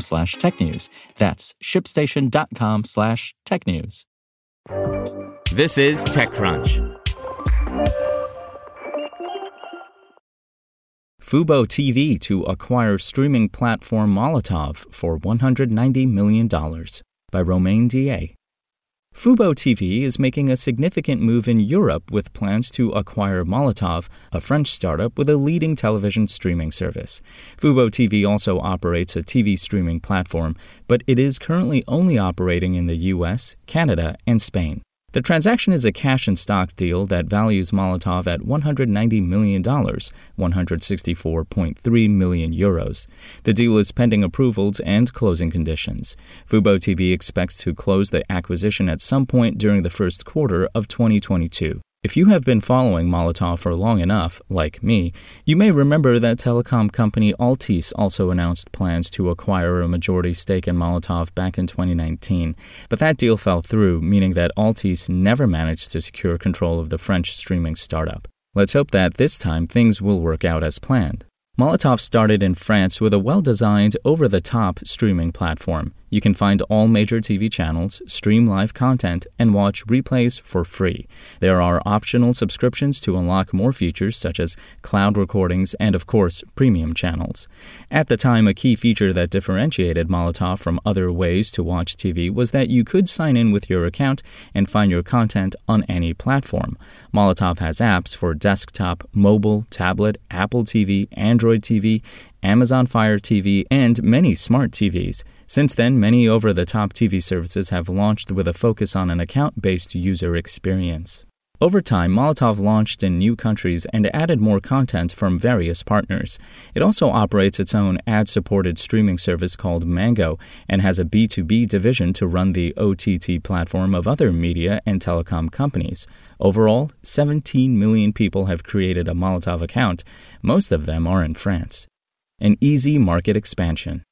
slash technews. That's shipstation.com slash technews. This is TechCrunch. Fubo TV to acquire streaming platform Molotov for $190 million by Romain Dillet. Fubo TV is making a significant move in Europe with plans to acquire Molotov, a French startup with a leading television streaming service. Fubo TV also operates a TV streaming platform, but it is currently only operating in the US, Canada, and Spain. The transaction is a cash and stock deal that values Molotov at $190 million, 164.3 million euros. The deal is pending approvals and closing conditions. Fubo TV expects to close the acquisition at some point during the first quarter of 2022. If you have been following Molotov for long enough, like me, you may remember that telecom company Altice also announced plans to acquire a majority stake in Molotov back in 2019. But that deal fell through, meaning that Altice never managed to secure control of the French streaming startup. Let's hope that this time things will work out as planned. Molotov started in France with a well designed, over the top streaming platform. You can find all major TV channels, stream live content, and watch replays for free. There are optional subscriptions to unlock more features such as cloud recordings and, of course, premium channels. At the time, a key feature that differentiated Molotov from other ways to watch TV was that you could sign in with your account and find your content on any platform. Molotov has apps for desktop, mobile, tablet, Apple TV, Android TV, Amazon Fire TV, and many smart TVs. Since then, many over the top TV services have launched with a focus on an account based user experience. Over time, Molotov launched in new countries and added more content from various partners. It also operates its own ad supported streaming service called Mango and has a B2B division to run the OTT platform of other media and telecom companies. Overall, 17 million people have created a Molotov account. Most of them are in France an easy market expansion.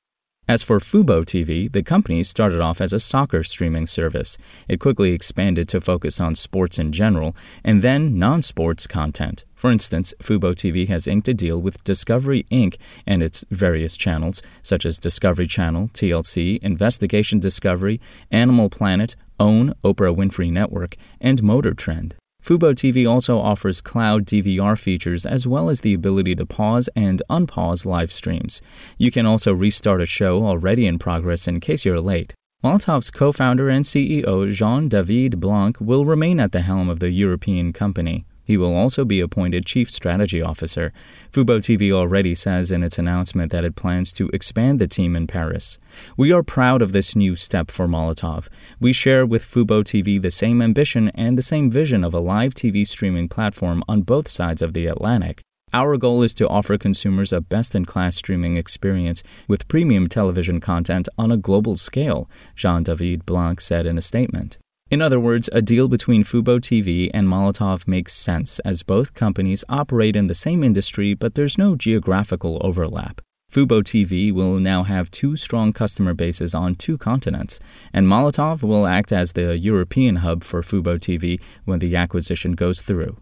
As for Fubo TV, the company started off as a soccer streaming service. It quickly expanded to focus on sports in general and then non sports content. For instance, Fubo TV has inked a deal with Discovery Inc. and its various channels, such as Discovery Channel, TLC, Investigation Discovery, Animal Planet, OWN, Oprah Winfrey Network, and Motor Trend. Fubo TV also offers cloud DVR features as well as the ability to pause and unpause live streams. You can also restart a show already in progress in case you're late. Molotov's co founder and CEO Jean David Blanc will remain at the helm of the European company. He will also be appointed Chief Strategy Officer. Fubo TV already says in its announcement that it plans to expand the team in Paris. We are proud of this new step for Molotov. We share with Fubo TV the same ambition and the same vision of a live TV streaming platform on both sides of the Atlantic. Our goal is to offer consumers a best in class streaming experience with premium television content on a global scale, Jean David Blanc said in a statement. In other words, a deal between Fubo TV and Molotov makes sense as both companies operate in the same industry, but there's no geographical overlap. Fubo TV will now have two strong customer bases on two continents, and Molotov will act as the European hub for Fubo TV when the acquisition goes through.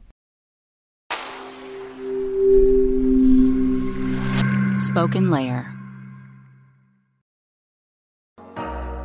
Spoken Layer.